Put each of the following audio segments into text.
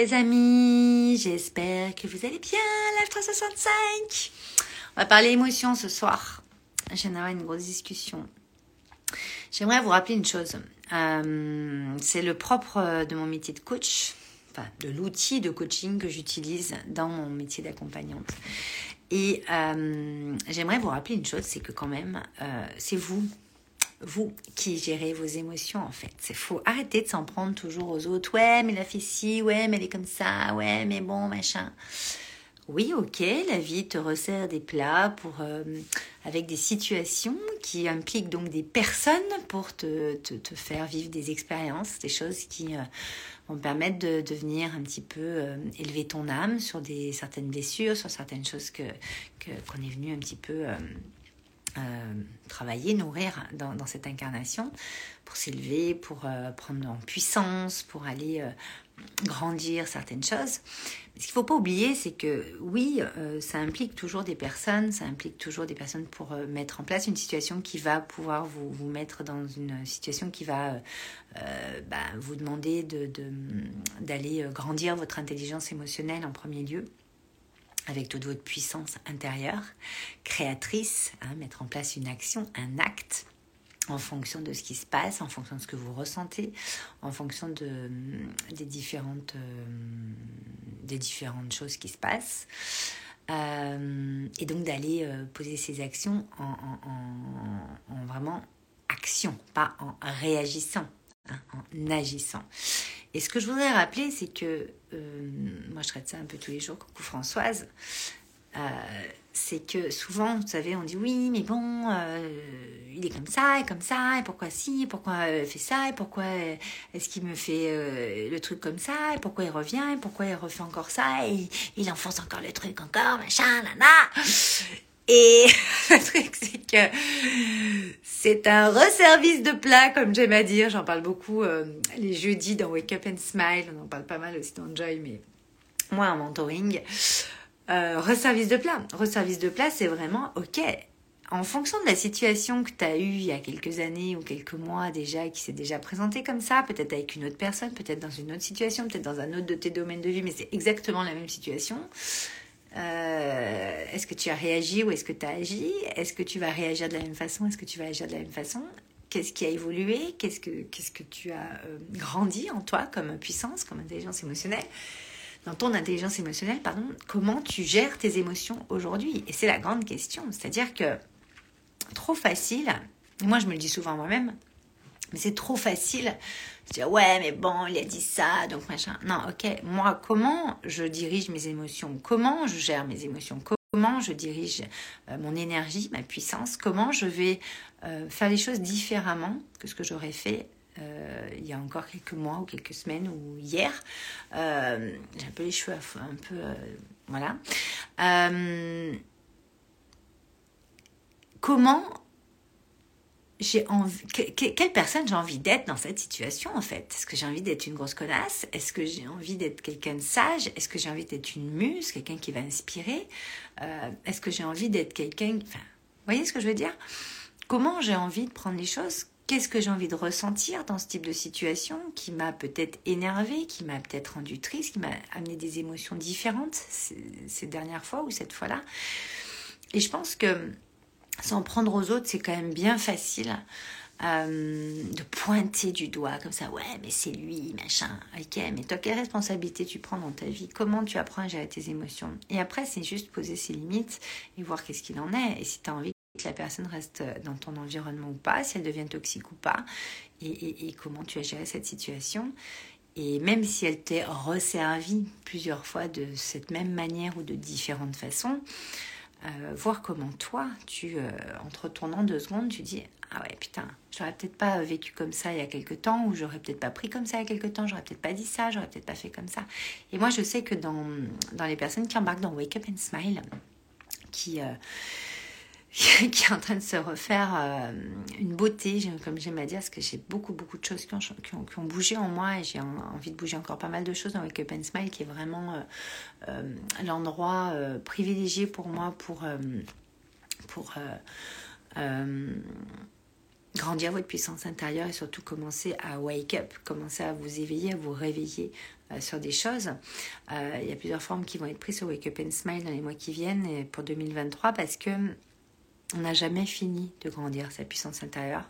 Les amis, j'espère que vous allez bien, Live 365. On va parler émotion ce soir. J'aimerais une grosse discussion. J'aimerais vous rappeler une chose. Euh, c'est le propre de mon métier de coach, enfin de l'outil de coaching que j'utilise dans mon métier d'accompagnante. Et euh, j'aimerais vous rappeler une chose, c'est que quand même, euh, c'est vous vous qui gérez vos émotions en fait. C'est faut arrêter de s'en prendre toujours aux autres. Ouais, mais la fille ci, ouais, mais elle est comme ça, ouais, mais bon, machin. Oui, ok, la vie te resserre des plats pour, euh, avec des situations qui impliquent donc des personnes pour te, te, te faire vivre des expériences, des choses qui euh, vont permettre de devenir un petit peu euh, élever ton âme sur des certaines blessures, sur certaines choses que qu'on est venu un petit peu euh, travailler, nourrir dans, cette incarnation pour s'élever, pour euh, prendre en puissance, pour aller euh, grandir certaines choses. Mais ce qu'il ne faut pas oublier, c'est que oui, ça implique toujours des personnes, ça implique toujours des personnes pour mettre en place une situation qui va pouvoir vous, mettre dans une situation qui va bah, vous demander d'aller grandir votre intelligence émotionnelle en premier lieu avec toute votre puissance intérieure, créatrice, hein, mettre en place une action, un acte en fonction de ce qui se passe, en fonction de ce que vous ressentez, en fonction de, des, différentes, euh, des différentes choses qui se passent. Euh, et donc d'aller euh, poser ces actions en, vraiment action, pas en réagissant, hein, en agissant. Et ce que je voudrais rappeler, c'est que, euh, moi je traite ça un peu tous les jours, coucou Françoise, euh, c'est que souvent, vous savez, on dit oui, mais bon, euh, il est comme ça, et comme ça, et pourquoi si, et pourquoi il fait ça, et pourquoi est-ce qu'il me fait le truc comme ça, et pourquoi il revient, et pourquoi il refait encore ça, et il enfonce encore le truc encore, machin, nana. Et le truc, c'est que c'est un resservice de plat, comme j'aime à dire. J'en parle beaucoup euh, les jeudis dans Wake Up and Smile. On en parle pas mal aussi dans Joy, mais moi en mentoring. Euh, resservice de plat. Resservice de plat, c'est vraiment OK. En fonction de la situation que tu as eue il y a quelques années ou quelques mois déjà, qui s'est déjà présentée comme ça, peut-être avec une autre personne, peut-être dans une autre situation, peut-être dans un autre de tes domaines de vie, mais c'est exactement la même situation. Euh, est-ce que tu as réagi ou est-ce que tu as agi? Est-ce que tu vas réagir de la même façon? Est-ce que tu vas agir de la même façon? Qu'est-ce qui a évolué? Qu'est-ce que qu'est-ce que tu as euh, grandi en toi comme puissance, comme intelligence émotionnelle? Dans ton intelligence émotionnelle, pardon, comment tu gères tes émotions aujourd'hui? Et c'est la grande question. C'est-à-dire que trop facile, moi je me le dis souvent moi-même, mais c'est trop facile dire ouais mais bon il a dit ça donc machin. Non ok moi comment je dirige mes émotions? Comment je gère mes émotions? Comment je dirige euh, mon énergie, ma puissance? Comment je vais euh, faire les choses différemment que ce que j'aurais fait euh, il y a encore quelques mois ou quelques semaines ou hier? J'ai un peu les cheveux un peu voilà. comment j'ai envie, quelle personne j'ai envie d'être dans cette situation en fait? Est-ce que j'ai envie d'être une grosse connasse? Est-ce que j'ai envie d'être quelqu'un de sage? Est-ce que j'ai envie d'être une muse, quelqu'un qui va inspirer? Euh, Est-ce que j'ai envie d'être quelqu'un vous voyez ce que je veux dire? Comment j'ai envie de prendre les choses? Qu'est-ce que j'ai envie de ressentir dans ce type de situation qui m'a peut-être énervé, qui m'a peut-être rendu triste, qui m'a amené des émotions différentes ces dernières fois ou cette fois-là? Et je pense que s'en prendre aux autres, c'est quand même bien facile euh, de pointer du doigt comme ça. Ouais, mais c'est lui, machin. Ok, mais toi, quelle responsabilité tu prends dans ta vie? Comment tu apprends à gérer tes émotions? Et après, c'est juste poser ses limites et voir qu'est-ce qu'il en est. Et si tu as envie que la personne reste dans ton environnement ou pas, si elle devient toxique ou pas, et, et comment tu as géré cette situation. Et même si elle t'est resservie plusieurs fois de cette même manière ou de différentes façons, euh, voir comment toi, tu, euh, entre tournant deux secondes, tu dis Ah ouais, putain, j'aurais peut-être pas vécu comme ça il y a quelques temps, ou j'aurais peut-être pas pris comme ça il y a quelques temps, j'aurais peut-être pas dit ça, j'aurais peut-être pas fait comme ça. Et moi, je sais que dans, dans les personnes qui embarquent dans Wake Up and Smile, qui, euh, qui est en train de se refaire euh, une beauté, comme j'aime à dire, parce que j'ai beaucoup, beaucoup de choses qui ont, qui ont, bougé en moi et j'ai envie de bouger encore pas mal de choses dans Wake Up and Smile, qui est vraiment euh, euh, l'endroit privilégié pour moi pour, pour grandir votre puissance intérieure et surtout commencer à wake up, commencer à vous éveiller, à vous réveiller sur des choses. Il y a plusieurs formes qui vont être prises sur Wake Up and Smile dans les mois qui viennent et pour 2023 parce que on n'a jamais fini de grandir sa puissance intérieure.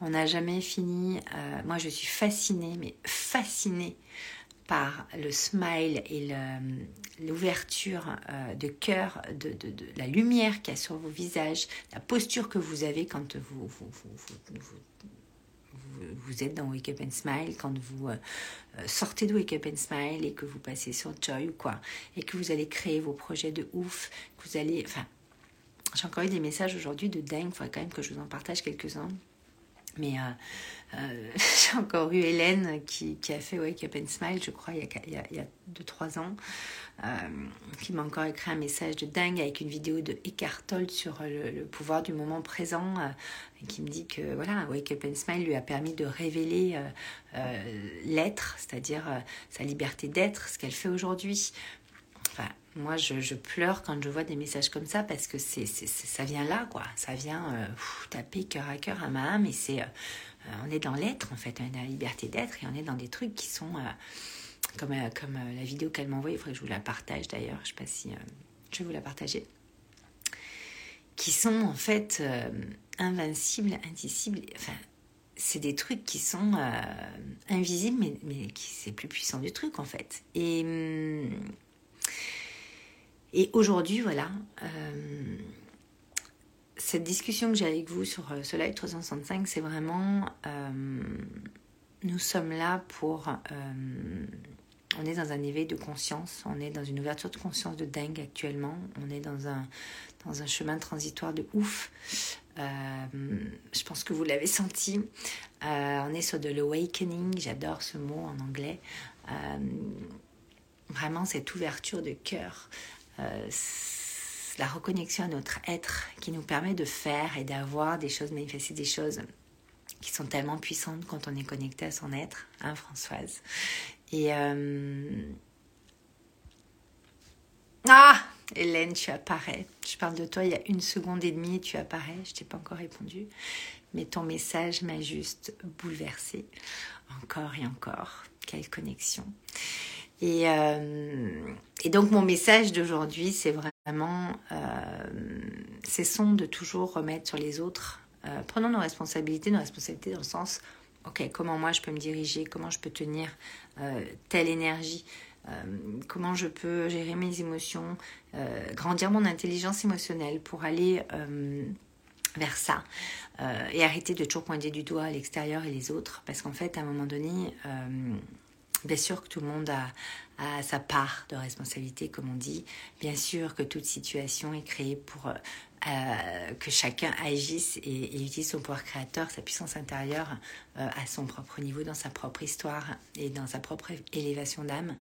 On n'a jamais fini. Euh, moi, je suis fascinée, mais fascinée par le smile et l'ouverture de cœur, de, la lumière qu'il y a sur vos visages, la posture que vous avez quand vous, vous, êtes dans Wake Up and Smile, quand vous sortez de Wake Up and Smile et que vous passez sur Joy ou quoi, et que vous allez créer vos projets de ouf, que vous allez... j'ai encore eu des messages aujourd'hui de dingue, il faudrait quand même que je vous en partage quelques-uns. Mais euh, euh, j'ai encore eu Hélène qui, a fait Wake Up and Smile, je crois, il y a, il y a, 2-3 ans, euh, qui m'a encore écrit un message de dingue avec une vidéo de Eckhart Tolle sur le, pouvoir du moment présent, qui me dit que voilà, Wake Up and Smile lui a permis de révéler l'être, c'est-à-dire sa liberté d'être, ce qu'elle fait aujourd'hui. Moi, je, pleure quand je vois des messages comme ça parce que c'est, ça vient là, quoi. Ça vient euh, taper cœur à cœur à ma âme et c'est, euh, euh, on est dans l'être en fait, on est dans la liberté d'être et on est dans des trucs qui sont comme, comme la vidéo qu'elle m'a envoyée. Il faudrait que je vous la partage d'ailleurs. Je sais pas si je vais vous la partager. Qui sont en fait invincibles, indicibles. Enfin, c'est des trucs qui sont invisibles, mais, mais qui c'est plus puissant du truc en fait. Et hum, et aujourd'hui, voilà, euh, cette discussion que j'ai avec vous sur ce live 365, c'est vraiment, euh, nous sommes là pour, euh, on est dans un éveil de conscience, on est dans une ouverture de conscience de dingue actuellement, on est dans un, dans un chemin transitoire de ouf. je pense que vous l'avez senti. on est sur de l'awakening, j'adore ce mot en anglais. vraiment cette ouverture de cœur la reconnexion à notre être qui nous permet de faire et d'avoir des choses, manifester des choses qui sont tellement puissantes quand on est connecté à son être, hein Françoise Et euh, ah Hélène, tu apparais. Je parle de toi il y a une seconde et demie tu apparais. Je t'ai pas encore répondu, mais ton message m'a juste bouleversée encore et encore. Quelle connexion. Et, euh, et donc mon message d'aujourd'hui, c'est vraiment, euh, cessons de toujours remettre sur les autres. Euh, prenons nos responsabilités, nos responsabilités dans le sens, ok, comment moi je peux me diriger, comment je peux tenir telle énergie, comment je peux gérer mes émotions, grandir mon intelligence émotionnelle pour aller vers ça et arrêter de toujours pointer du doigt l'extérieur et les autres, parce qu'en fait, à un moment donné, Bien sûr que tout le monde a, sa part de responsabilité, comme on dit. Bien sûr que toute situation est créée pour euh, que chacun agisse et, utilise son pouvoir créateur, sa puissance intérieure euh, à son propre niveau, dans sa propre histoire et dans sa propre élévation d'âme.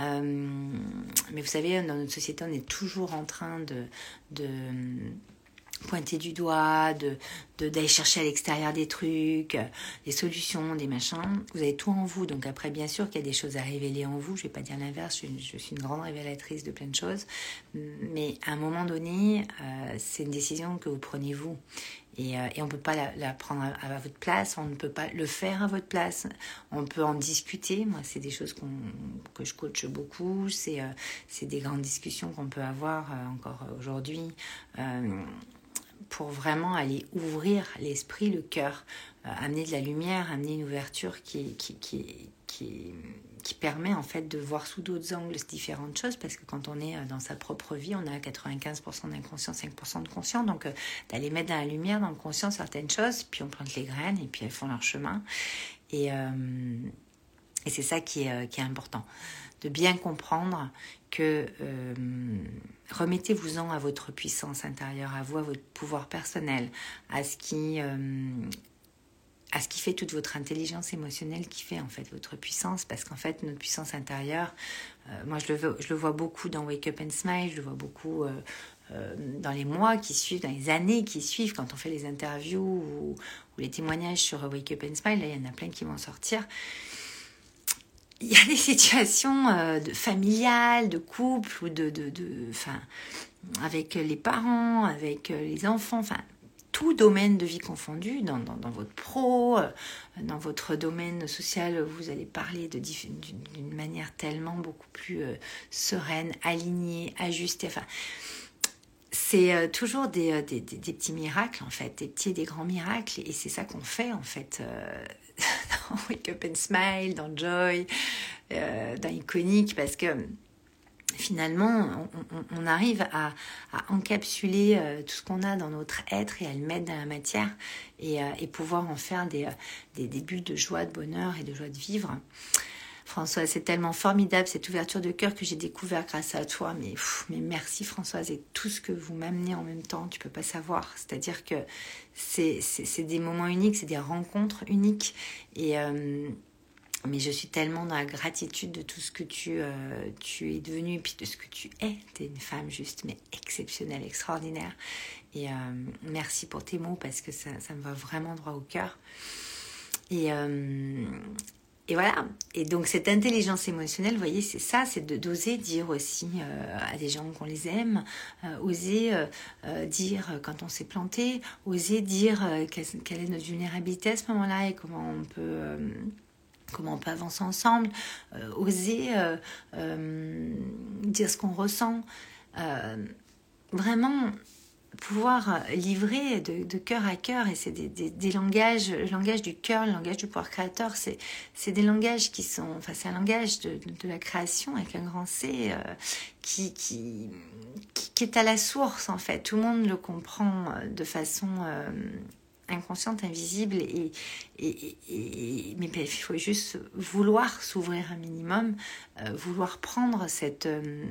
Euh, mais vous savez, dans notre société, on est toujours en train de, de pointer du doigt, de d'aller chercher à l'extérieur des trucs, des solutions, des machins. Vous avez tout en vous. Donc après, bien sûr qu'il y a des choses à révéler en vous. Je vais pas dire l'inverse. Je, suis une grande révélatrice de plein de choses. Mais à un moment donné, euh, c'est une décision que vous prenez vous. Et, euh, on ne peut pas la, prendre à, votre place, on ne peut pas le faire à votre place. On peut en discuter. Moi, c'est des choses que je coach beaucoup. C'est euh, des grandes discussions qu'on peut avoir encore aujourd'hui pour vraiment aller ouvrir l'esprit, le cœur, euh, amener de la lumière, amener une ouverture qui, qui, qui, qui, permet en fait de voir sous d'autres angles différentes choses parce que quand on est euh, dans sa propre vie, on a 95% d'inconscient, 5% de conscient. Donc euh, d'aller mettre dans la lumière, dans le conscient certaines choses, puis on plante les graines et puis elles font leur chemin. Et, et c'est ça qui est, qui est important de bien comprendre que euh, remettez-vous-en à votre puissance intérieure, à vous, à votre pouvoir personnel, à ce qui euh, à ce qui fait toute votre intelligence émotionnelle, qui fait en fait votre puissance, parce qu'en fait notre puissance intérieure, euh, moi je le, je le vois beaucoup dans Wake Up and Smile, je le vois beaucoup dans les mois qui suivent, dans les années qui suivent, quand on fait les interviews ou, ou les témoignages sur Wake Up and Smile, là il y en a plein qui vont sortir il y a des situations euh, de familiales, de couple ou de, de, de, enfin, avec les parents, avec euh, les enfants, enfin, tout domaine de vie confondu, dans, dans, votre pro, euh, dans votre domaine social, vous allez parler d'une manière tellement beaucoup plus sereine, alignée, ajustée. Enfin, c'est toujours des, des, des, petits miracles, en fait, des petits et des grands miracles. Et c'est ça qu'on fait, en fait, Wake Up and Smile, dans Joy, dans Iconic, parce que finalement, on, arrive à, encapsuler euh, tout ce qu'on a dans notre être et à le mettre dans la matière et, euh, pouvoir en faire des, des, des, de joie, de bonheur et de joie de vivre. Françoise, c'est tellement formidable cette ouverture de cœur que j'ai découvert grâce à toi. Mais, merci Françoise et tout ce que vous m'amenez en même temps, tu peux pas savoir. C'est-à-dire que c'est des moments uniques, c'est des rencontres uniques. Euh, mais je suis tellement dans la gratitude de tout ce que tu, euh, es devenu et puis de ce que tu es. Tu es une femme juste, mais exceptionnelle, extraordinaire. Et euh, merci pour tes mots parce que ça, me va vraiment droit au cœur. Et, et voilà. Et donc cette intelligence émotionnelle, vous voyez, c'est ça, c'est d'oser dire aussi à des gens qu'on les aime, oser dire quand on s'est planté, oser dire quelle est notre vulnérabilité à ce moment-là et comment on peut comment on peut avancer ensemble, euh, oser euh, euh, dire ce qu'on ressent, vraiment pouvoir livrer de, cœur à cœur, et c'est des, langages, le langage du cœur, le langage du pouvoir créateur, c'est, des langages qui sont, enfin c'est un langage de, la création avec un grand C qui, qui, qui, est à la source en fait. Tout le monde le comprend de façon inconsciente, invisible, et, et, mais il faut juste vouloir s'ouvrir un minimum, euh, vouloir prendre cette, euh,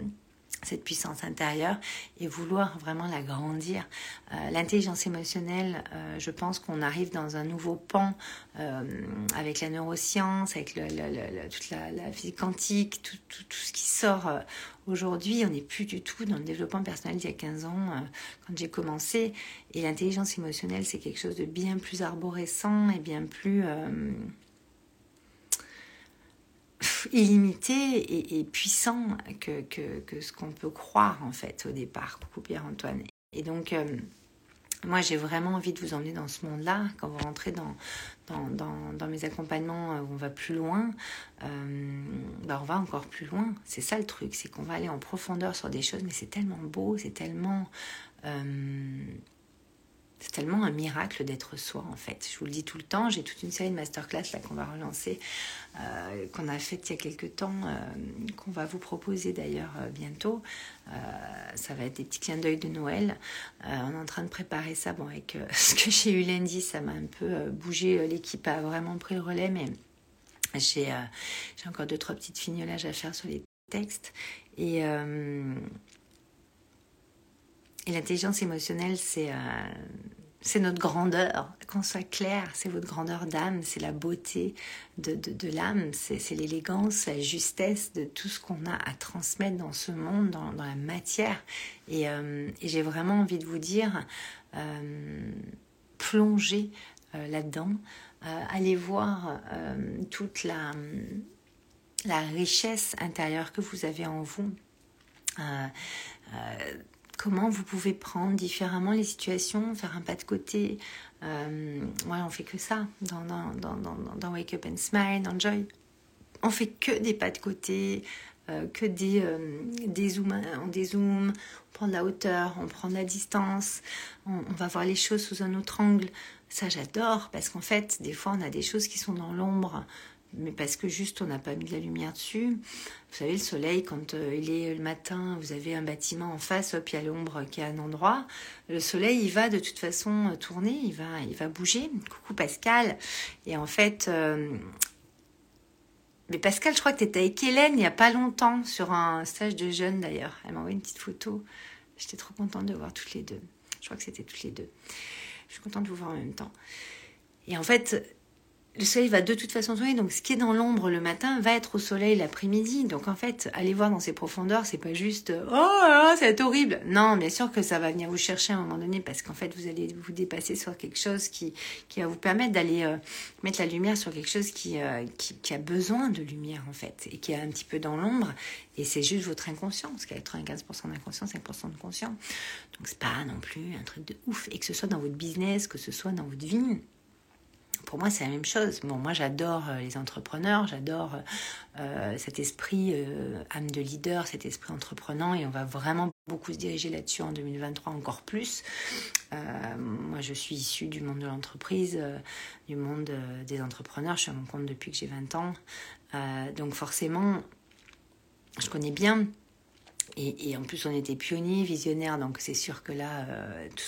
cette puissance intérieure et vouloir vraiment la grandir. Euh, l'intelligence émotionnelle, je pense qu'on arrive dans un nouveau pan avec la neuroscience, avec toute la, physique quantique, tout, tout, tout, ce qui sort Aujourd'hui, on n'est plus du tout dans le développement personnel d'il y a 15 ans, euh, quand j'ai commencé. Et l'intelligence émotionnelle, c'est quelque chose de bien plus arborescent et bien plus euh, illimité et, puissant que, ce qu'on peut croire, en fait, au départ. Coucou Pierre-Antoine. Et donc... Euh, moi, j'ai vraiment envie de vous emmener dans ce monde-là. Quand vous rentrez dans, dans, mes accompagnements où on va plus loin, euh, bah, on va encore plus loin. C'est ça le truc, c'est qu'on va aller en profondeur sur des choses, mais c'est tellement beau, c'est tellement... Euh, c'est tellement un miracle d'être soi en fait. Je vous le dis tout le temps, j'ai toute une série de masterclass là qu'on va relancer, euh, qu'on a fait il y a quelques temps, qu'on va vous proposer d'ailleurs bientôt. ça va être des petits clins d'œil de Noël. on est en train de préparer ça. Bon, avec ce que j'ai eu lundi, ça m'a un peu bougé. L'équipe a vraiment pris le relais, mais j'ai euh, encore deux, trois petites fignolages à faire sur les textes. Et, euh, et l'intelligence émotionnelle, c'est euh, c'est notre grandeur, qu'on soit clair, c'est votre grandeur d'âme, c'est la beauté de, de, l'âme, c'est l'élégance, la justesse de tout ce qu'on a à transmettre dans ce monde, dans, la matière. Et, et j'ai vraiment envie de vous dire, plongez là-dedans, euh, allez voir euh, toute la, la richesse intérieure que vous avez en vous. Euh, comment vous pouvez prendre différemment les situations, faire un pas de côté. Euh, ouais, on fait que ça dans, dans, dans, Wake Up and Smile, dans Joy. On fait que des pas de côté, que des, des zooms, on dézoome, on prend de la hauteur, on prend de la distance, on, on, va voir les choses sous un autre angle. Ça, j'adore parce qu'en fait, des fois, on a des choses qui sont dans l'ombre, mais parce que juste on n'a pas mis de la lumière dessus. Vous savez, le soleil, quand euh, il est le matin, vous avez un bâtiment en face, hop, il y a l'ombre qui est à un endroit. Le soleil, il va de toute façon euh, tourner, il va, il va bouger. Coucou Pascal. Et en fait, euh, mais Pascal, je crois que tu étais avec Hélène il n'y a pas longtemps sur un stage de jeunes d'ailleurs. Elle m'a envoyé une petite photo. J'étais trop contente de voir toutes les deux. Je crois que c'était toutes les deux. Je suis contente de vous voir en même temps. Et en fait, le soleil va de toute façon tourner, donc ce qui est dans l'ombre le matin va être au soleil l'après-midi. Donc en fait, aller voir dans ces profondeurs, c'est pas juste oh là, c'est horrible. Non, bien sûr que ça va venir vous chercher à un moment donné parce qu'en fait, vous allez vous dépasser sur quelque chose qui, qui va vous permettre d'aller euh, mettre la lumière sur quelque chose qui, euh, qui, qui, a besoin de lumière en fait et qui est un petit peu dans l'ombre. Et c'est juste votre inconscient, parce a 95% d'inconscient, 5% de conscient. Donc c'est pas non plus un truc de ouf. Et que ce soit dans votre business, que ce soit dans votre vie pour moi, c'est la même chose. Bon, moi, j'adore euh, les entrepreneurs, j'adore euh, cet esprit euh, âme de leader, cet esprit entreprenant, et on va vraiment beaucoup se diriger là-dessus en 2023 encore plus. moi, je suis issue du monde de l'entreprise, du monde des entrepreneurs. Je suis à mon compte depuis que j'ai 20 ans. donc, forcément, je connais bien et, en plus, on était pionniers, visionnaires, donc c'est sûr que là, euh, tout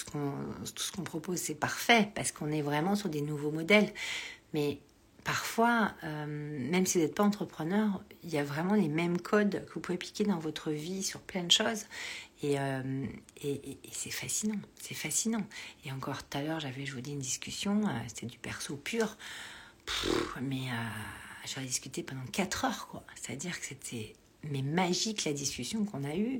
ce qu'on propose, c'est parfait parce qu'on est vraiment sur des nouveaux modèles. Mais parfois, euh, même si vous n'êtes pas entrepreneur, il y a vraiment les mêmes codes que vous pouvez appliquer dans votre vie sur plein de choses. Et, euh, et, c'est fascinant, c'est fascinant. Et encore tout à l'heure, j'avais, je vous dis, une discussion, c'était du perso pur, mais j'aurais discuté pendant 4 heures, quoi. C'est-à-dire que c'était mais magique la discussion qu'on a eue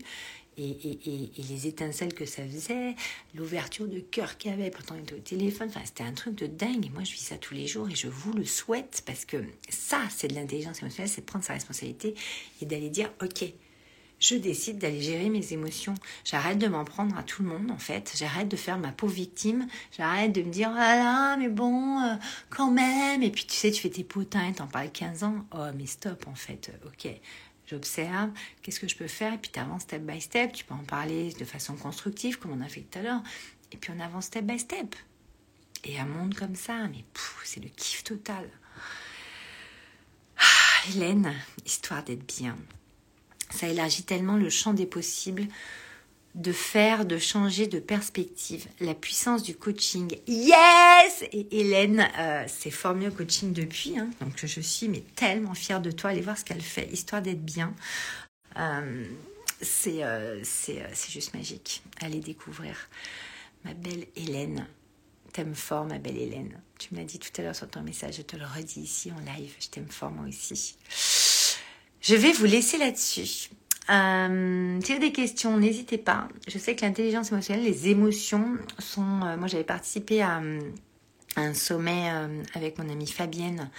et, les étincelles que ça faisait, l'ouverture de cœur qu'il y avait, pourtant on était au téléphone, enfin, c'était un truc de dingue. Et moi, je vis ça tous les jours et je vous le souhaite parce que ça, c'est de l'intelligence émotionnelle, c'est de prendre sa responsabilité et d'aller dire, ok, je décide d'aller gérer mes émotions. J'arrête de m'en prendre à tout le monde, en fait. J'arrête de faire ma pauvre victime. J'arrête de me dire, ah là, mais bon, euh, quand même. Et puis, tu sais, tu fais tes potins, t'en parles 15 ans. Oh, mais stop, en fait. Ok, j'observe, qu'est-ce que je peux faire, et puis tu avances step by step, tu peux en parler de façon constructive, comme on a fait tout à l'heure, et puis on avance step by step. Et un monde comme ça, mais c'est le kiff total. Ah, Hélène, histoire d'être bien. Ça élargit tellement le champ des possibles de faire, de changer de perspective. La puissance du coaching. Yes Et Hélène euh, s'est formée au coaching depuis. Hein. donc je suis mais tellement fière de toi. Allez voir ce qu'elle fait, histoire d'être bien. Euh, euh, c'est juste magique. Allez découvrir. Ma belle Hélène. T'aimes fort, ma belle Hélène. Tu me l'as dit tout à l'heure sur ton message. Je te le redis ici en live. Je t'aime fort moi aussi. Je vais vous laisser là-dessus. Euh, si vous avez des questions, n'hésitez pas. Je sais que l'intelligence émotionnelle, les émotions sont... Euh, moi, j'avais participé à, un sommet euh, avec mon amie Fabienne.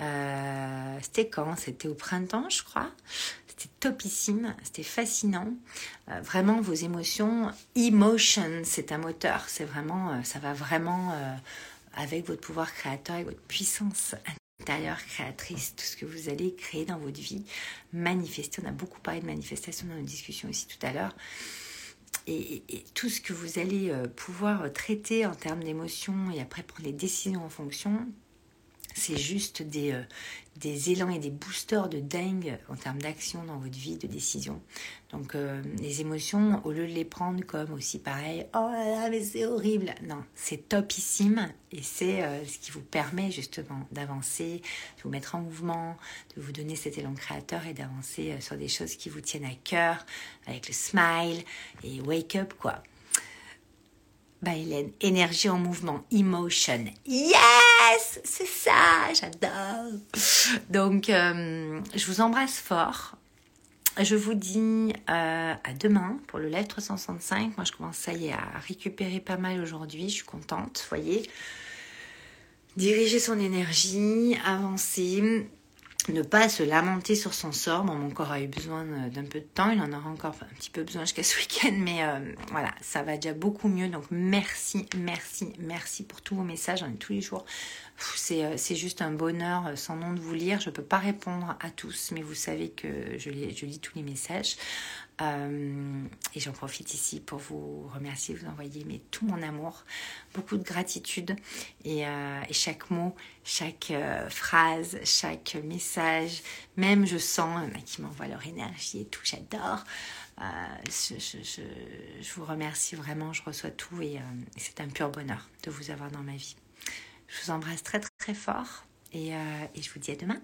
Euh, c'était quand? C'était au printemps, je crois. C'était topissime, c'était fascinant. vraiment, vos émotions, emotion, c'est un moteur. C'est vraiment, ça va vraiment avec votre pouvoir créateur et votre puissance intérieure, créatrice, tout ce que vous allez créer dans votre vie, manifester. On a beaucoup parlé de manifestation dans nos discussions ici tout à l'heure. Et, tout ce que vous allez euh, pouvoir traiter en termes d'émotions et après prendre les décisions en fonction, c'est juste des, euh, des élans et des boosters de dingue en termes d'action dans votre vie, de décision. Donc euh, les émotions, au lieu de les prendre comme aussi pareil, oh là là, mais c'est horrible. Non, c'est topissime et c'est euh, ce qui vous permet justement d'avancer, de vous mettre en mouvement, de vous donner cet élan créateur et d'avancer sur des choses qui vous tiennent à cœur, avec le smile et wake up quoi. Bah Hélène, énergie en mouvement, emotion. C'est ça, j'adore. Donc, euh, je vous embrasse fort. Je vous dis euh, à demain pour le live 365. Moi, je commence, ça y est, à récupérer pas mal aujourd'hui. Je suis contente, voyez. Diriger son énergie, avancer, ne pas se lamenter sur son sort. mon corps a eu besoin d'un peu de temps, il en aura encore un petit peu besoin jusqu'à ce week-end, mais euh, voilà, ça va déjà beaucoup mieux. Donc merci, merci, merci pour tous vos messages, j'en ai tous les jours. Euh, c'est juste un bonheur euh, sans nom de vous lire. Je ne peux pas répondre à tous, mais vous savez que je, lis tous les messages. Euh, et j'en profite ici pour vous remercier, vous envoyer tout mon amour, beaucoup de gratitude. Et, chaque mot, chaque phrase, chaque message, même je sens qui m'envoient leur énergie et tout, j'adore. je, vous remercie vraiment, je reçois tout et c'est un pur bonheur de vous avoir dans ma vie. Je vous embrasse très très fort et, euh, et je vous dis à demain.